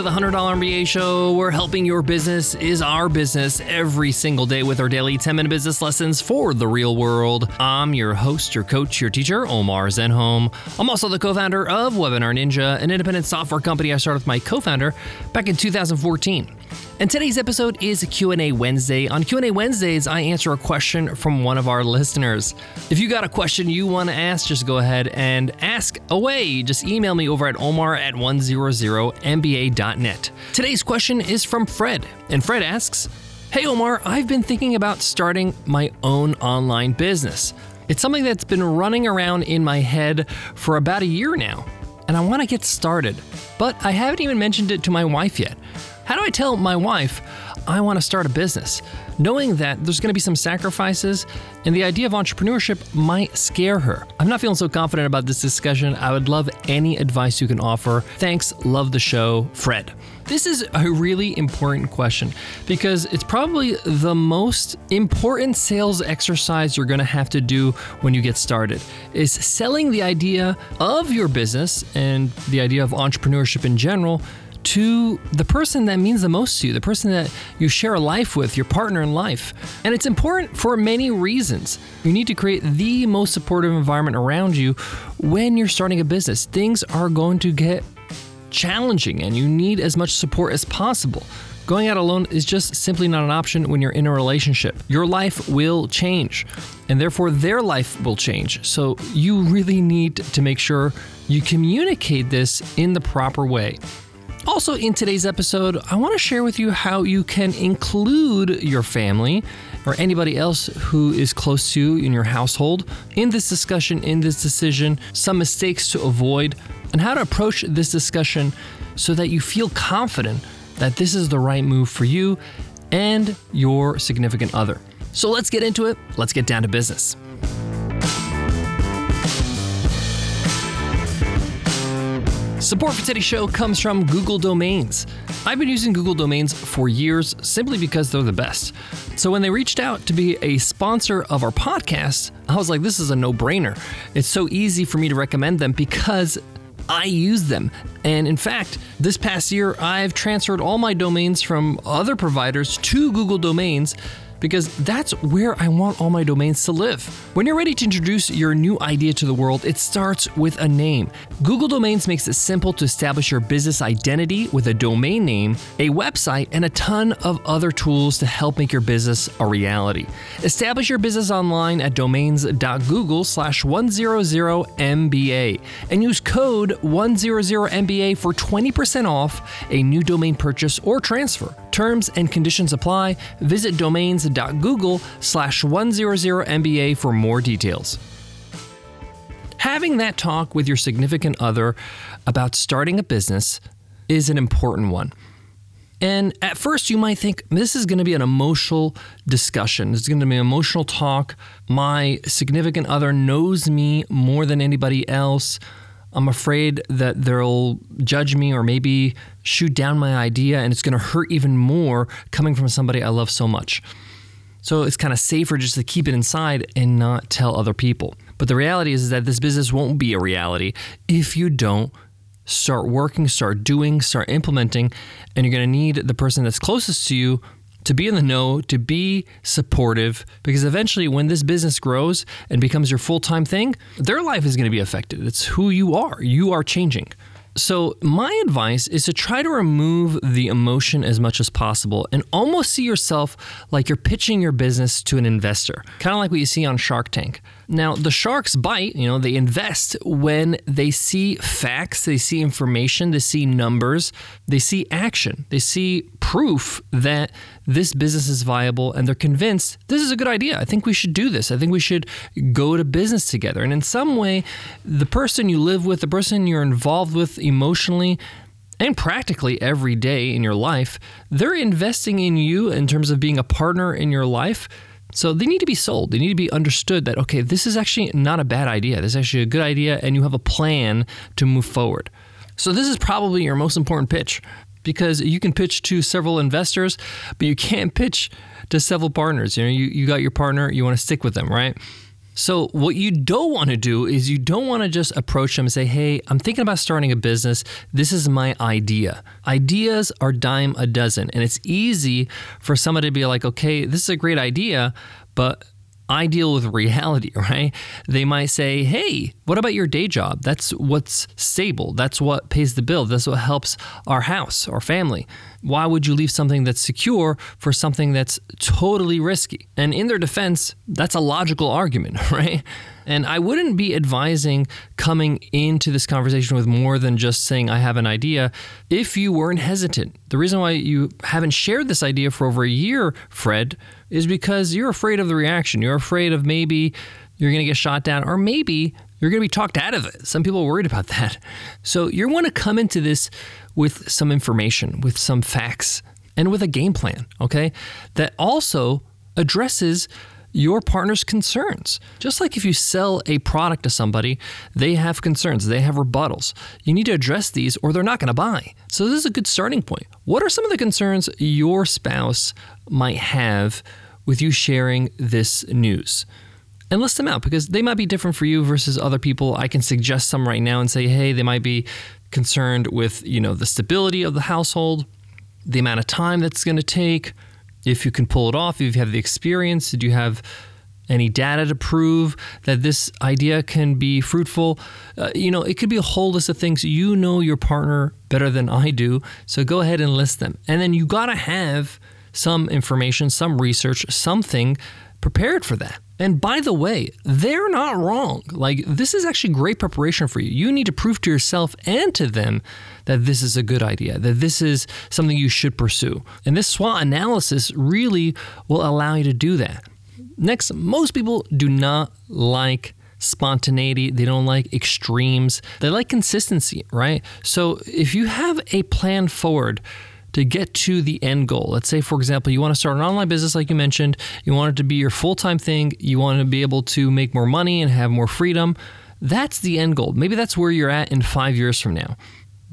to the $100 MBA show. We're helping your business is our business every single day with our daily 10 minute business lessons for the real world. I'm your host, your coach, your teacher, Omar Zenhom. I'm also the co founder of Webinar Ninja, an independent software company I started with my co founder back in 2014. And today's episode is Q&A Wednesday. On Q&A Wednesdays, I answer a question from one of our listeners. If you got a question you want to ask, just go ahead and ask away. Just email me over at omar at 100mba.net. Today's question is from Fred, and Fred asks, Hey Omar, I've been thinking about starting my own online business. It's something that's been running around in my head for about a year now, and I want to get started, but I haven't even mentioned it to my wife yet. How do I tell my wife I want to start a business, knowing that there's going to be some sacrifices and the idea of entrepreneurship might scare her? I'm not feeling so confident about this discussion. I would love any advice you can offer. Thanks. Love the show, Fred. This is a really important question because it's probably the most important sales exercise you're going to have to do when you get started is selling the idea of your business and the idea of entrepreneurship in general to the person that means the most to you, the person that you share a life with, your partner in life. And it's important for many reasons. You need to create the most supportive environment around you when you're starting a business. Things are going to get challenging and you need as much support as possible. Going out alone is just simply not an option when you're in a relationship. Your life will change, and therefore their life will change. So you really need to make sure you communicate this in the proper way. Also, in today's episode, I want to share with you how you can include your family or anybody else who is close to you in your household in this discussion, in this decision, some mistakes to avoid, and how to approach this discussion so that you feel confident that this is the right move for you and your significant other. So let's get into it. Let's get down to business. Support for today's show comes from Google Domains. I've been using Google Domains for years simply because they're the best. So when they reached out to be a sponsor of our podcast, I was like, this is a no brainer. It's so easy for me to recommend them because I use them. And in fact, this past year, I've transferred all my domains from other providers to Google Domains because that's where I want all my domains to live. When you're ready to introduce your new idea to the world, it starts with a name. Google Domains makes it simple to establish your business identity with a domain name, a website, and a ton of other tools to help make your business a reality. Establish your business online at domains.google slash 100MBA and use code 100MBA for 20% off a new domain purchase or transfer. Terms and conditions apply. Visit domains.google slash 100MBA for more details. Having that talk with your significant other about starting a business is an important one. And at first, you might think this is going to be an emotional discussion. This is going to be an emotional talk. My significant other knows me more than anybody else. I'm afraid that they'll judge me or maybe shoot down my idea, and it's going to hurt even more coming from somebody I love so much. So it's kind of safer just to keep it inside and not tell other people. But the reality is that this business won't be a reality if you don't start working, start doing, start implementing, and you're going to need the person that's closest to you to be in the know, to be supportive, because eventually when this business grows and becomes your full time thing, their life is going to be affected. It's who you are. You are changing. So, my advice is to try to remove the emotion as much as possible and almost see yourself like you're pitching your business to an investor, kind of like what you see on Shark Tank. Now, the sharks bite, you know, they invest when they see facts, they see information, they see numbers, they see action, they see proof that this business is viable and they're convinced this is a good idea. I think we should do this. I think we should go to business together. And in some way, the person you live with, the person you're involved with emotionally, and practically every day in your life, they're investing in you in terms of being a partner in your life so they need to be sold. They need to be understood that, okay, this is actually not a bad idea. This is actually a good idea, and you have a plan to move forward. So this is probably your most important pitch because you can pitch to several investors, but you can't pitch to several partners. You know, you, you got your partner, you want to stick with them, right? So, what you don't want to do is you don't want to just approach them and say, Hey, I'm thinking about starting a business. This is my idea. Ideas are dime a dozen. And it's easy for somebody to be like, Okay, this is a great idea, but I deal with reality, right? They might say, hey, what about your day job? That's what's stable. That's what pays the bill. That's what helps our house, our family. Why would you leave something that's secure for something that's totally risky? And in their defense, that's a logical argument, right? And I wouldn't be advising coming into this conversation with more than just saying, I have an idea, if you weren't hesitant. The reason why you haven't shared this idea for over a year, Fred, is because you're afraid of the reaction. You're afraid of maybe you're going to get shot down, or maybe you're going to be talked out of it. Some people are worried about that. So you want to come into this with some information, with some facts, and with a game plan, okay? That also addresses your partner's concerns. Just like if you sell a product to somebody, they have concerns, they have rebuttals. You need to address these or they're not going to buy. So, this is a good starting point. What are some of the concerns your spouse might have with you sharing this news? And list them out because they might be different for you versus other people. I can suggest some right now and say, hey, they might be concerned with, you know, the stability of the household, the amount of time that's going to take, if you can pull it off, if you have the experience, did you have any data to prove that this idea can be fruitful? Uh, you know, it could be a whole list of things. You know your partner better than I do, so go ahead and list them. And then you got to have some information, some research, something prepared for that. And by the way, they're not wrong. Like, this is actually great preparation for you. You need to prove to yourself and to them that this is a good idea, that this is something you should pursue. And this SWOT analysis really will allow you to do that. Next, most people do not like spontaneity, they don't like extremes, they like consistency, right? So, if you have a plan forward, to get to the end goal. Let's say, for example, you want to start an online business, like you mentioned, you want it to be your full time thing, you want to be able to make more money and have more freedom. That's the end goal. Maybe that's where you're at in five years from now.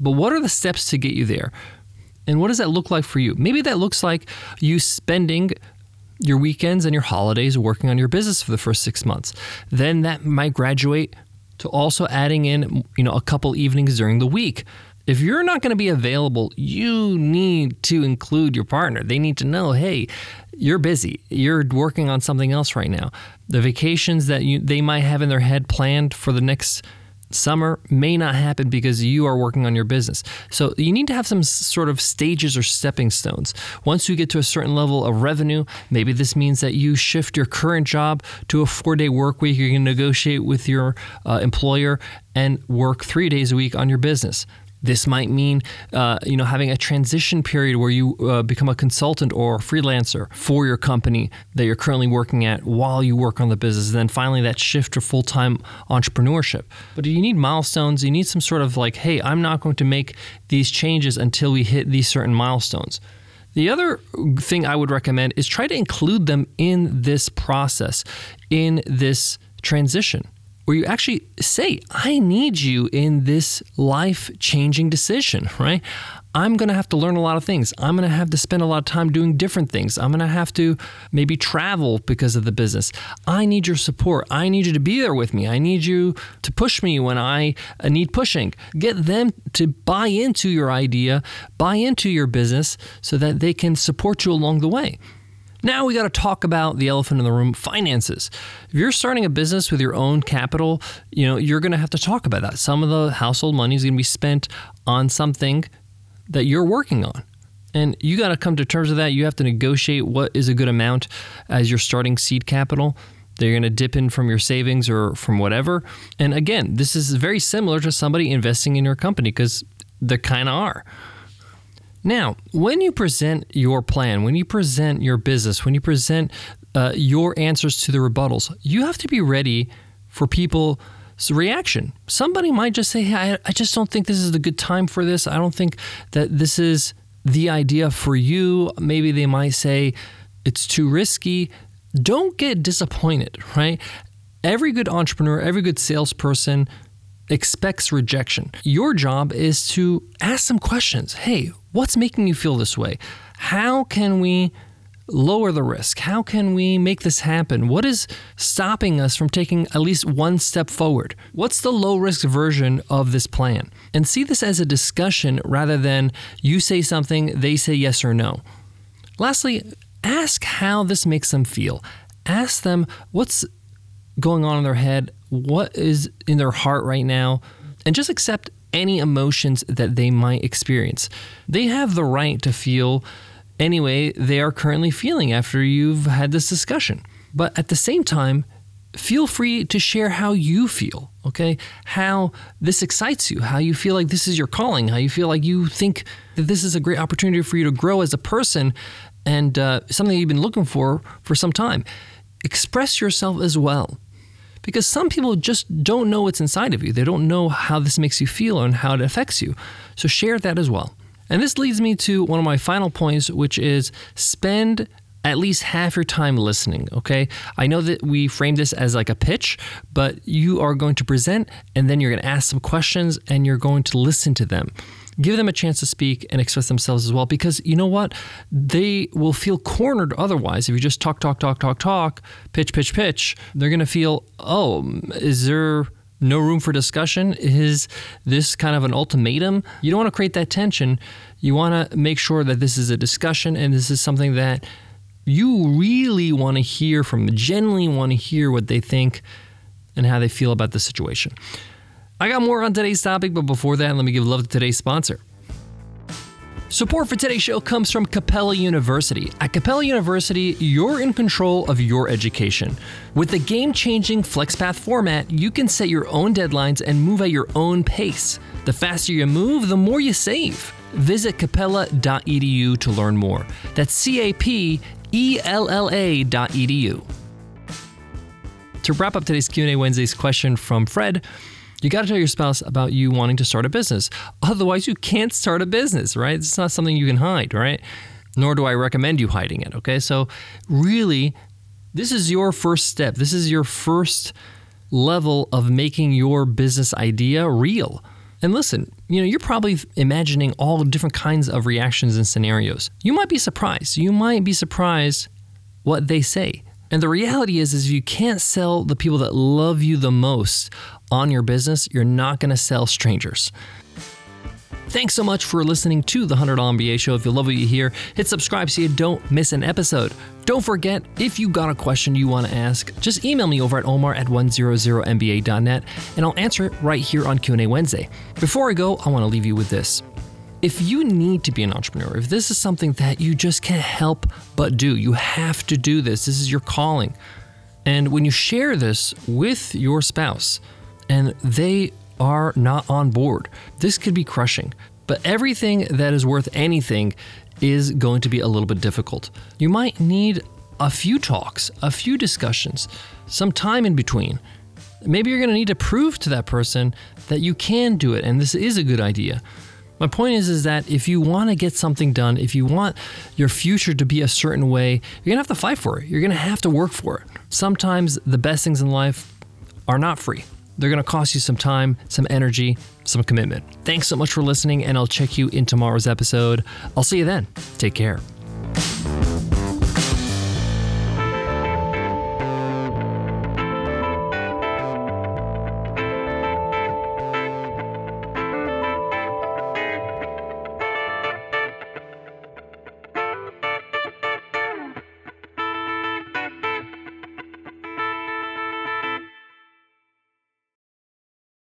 But what are the steps to get you there? And what does that look like for you? Maybe that looks like you spending your weekends and your holidays working on your business for the first six months. Then that might graduate to also adding in, you know, a couple evenings during the week if you're not going to be available, you need to include your partner. They need to know, hey, you're busy. You're working on something else right now. The vacations that you, they might have in their head planned for the next summer may not happen because you are working on your business. So you need to have some sort of stages or stepping stones. Once you get to a certain level of revenue, maybe this means that you shift your current job to a four day work week. You can negotiate with your uh, employer and work three days a week on your business. This might mean, uh, you know, having a transition period where you uh, become a consultant or freelancer for your company that you're currently working at while you work on the business. And then finally, that shift to full time entrepreneurship. But you need milestones. You need some sort of like, hey, I'm not going to make these changes until we hit these certain milestones. The other thing I would recommend is try to include them in this process, in this transition where you actually say, I need you in this life changing decision, right? I'm going to have to learn a lot of things. I'm going to have to spend a lot of time doing different things. I'm going to have to maybe travel because of the business. I need your support. I need you to be there with me. I need you to push me when I uh, need pushing. Get them to buy into your idea, buy into your business so that they can support you along the way. Now we got to talk about the elephant in the room, finances. If you're starting a business with your own capital, you know, you're going to have to talk about that. Some of the household money is going to be spent on something that you're working on. And you got to come to terms with that. You have to negotiate what is a good amount as you're starting seed capital. They're going to dip in from your savings or from whatever. And again, this is very similar to somebody investing in your company because they kind of are. Now, when you present your plan, when you present your business, when you present uh, your answers to the rebuttals, you have to be ready for people's reaction. Somebody might just say, hey, I, I just don't think this is a good time for this. I don't think that this is the idea for you. Maybe they might say it's too risky. Don't get disappointed, right? Every good entrepreneur, every good salesperson expects rejection. Your job is to ask some questions. Hey, what's making you feel this way? How can we lower the risk? How can we make this happen? What is stopping us from taking at least one step forward? What's the low risk version of this plan? And see this as a discussion rather than you say something, they say yes or no. Lastly, ask how this makes them feel. Ask them what's going on in their head, what is in their heart right now, and just accept any emotions that they might experience. They have the right to feel anyway they are currently feeling after you've had this discussion. But at the same time, feel free to share how you feel, okay? How this excites you, how you feel like this is your calling, how you feel like you think that this is a great opportunity for you to grow as a person and uh, something you've been looking for for some time. Express yourself as well. Because some people just don't know what's inside of you. They don't know how this makes you feel and how it affects you. So share that as well. And this leads me to one of my final points, which is spend at least half your time listening, okay? I know that we frame this as like a pitch, but you are going to present and then you're going to ask some questions and you're going to listen to them. Give them a chance to speak and express themselves as well because you know what? They will feel cornered otherwise. If you just talk, talk, talk, talk, talk, pitch, pitch, pitch, they're going to feel, oh, is there no room for discussion? Is this kind of an ultimatum? You don't want to create that tension. You want to make sure that this is a discussion and this is something that you really want to hear from, genuinely want to hear what they think and how they feel about the situation. I got more on today's topic, but before that, let me give love to today's sponsor. Support for today's show comes from Capella University. At Capella University, you're in control of your education. With the game changing FlexPath format, you can set your own deadlines and move at your own pace. The faster you move, the more you save. Visit capella.edu to learn more. That's C A P E L L A.edu. To wrap up today's Q&A Wednesday's question from Fred, you got to tell your spouse about you wanting to start a business. Otherwise, you can't start a business, right? It's not something you can hide, right? Nor do I recommend you hiding it, okay? So, really, this is your first step. This is your first level of making your business idea real. And listen, you know, you're probably imagining all different kinds of reactions and scenarios. You might be surprised. You might be surprised what they say. And the reality is, is if you can't sell the people that love you the most on your business, you're not going to sell strangers. Thanks so much for listening to the $100 MBA show. If you love what you hear, hit subscribe so you don't miss an episode. Don't forget, if you got a question you want to ask, just email me over at omar at 100mba.net and I'll answer it right here on Q&A Wednesday. Before I go, I want to leave you with this. If you need to be an entrepreneur, if this is something that you just can't help but do, you have to do this. This is your calling. And when you share this with your spouse and they are not on board. This could be crushing. But everything that is worth anything is going to be a little bit difficult. You might need a few talks, a few discussions, some time in between. Maybe you're going to need to prove to that person that you can do it and this is a good idea. My point is is that if you want to get something done, if you want your future to be a certain way, you're going to have to fight for it. You're going to have to work for it. Sometimes the best things in life are not free. They're going to cost you some time, some energy, some commitment. Thanks so much for listening, and I'll check you in tomorrow's episode. I'll see you then. Take care.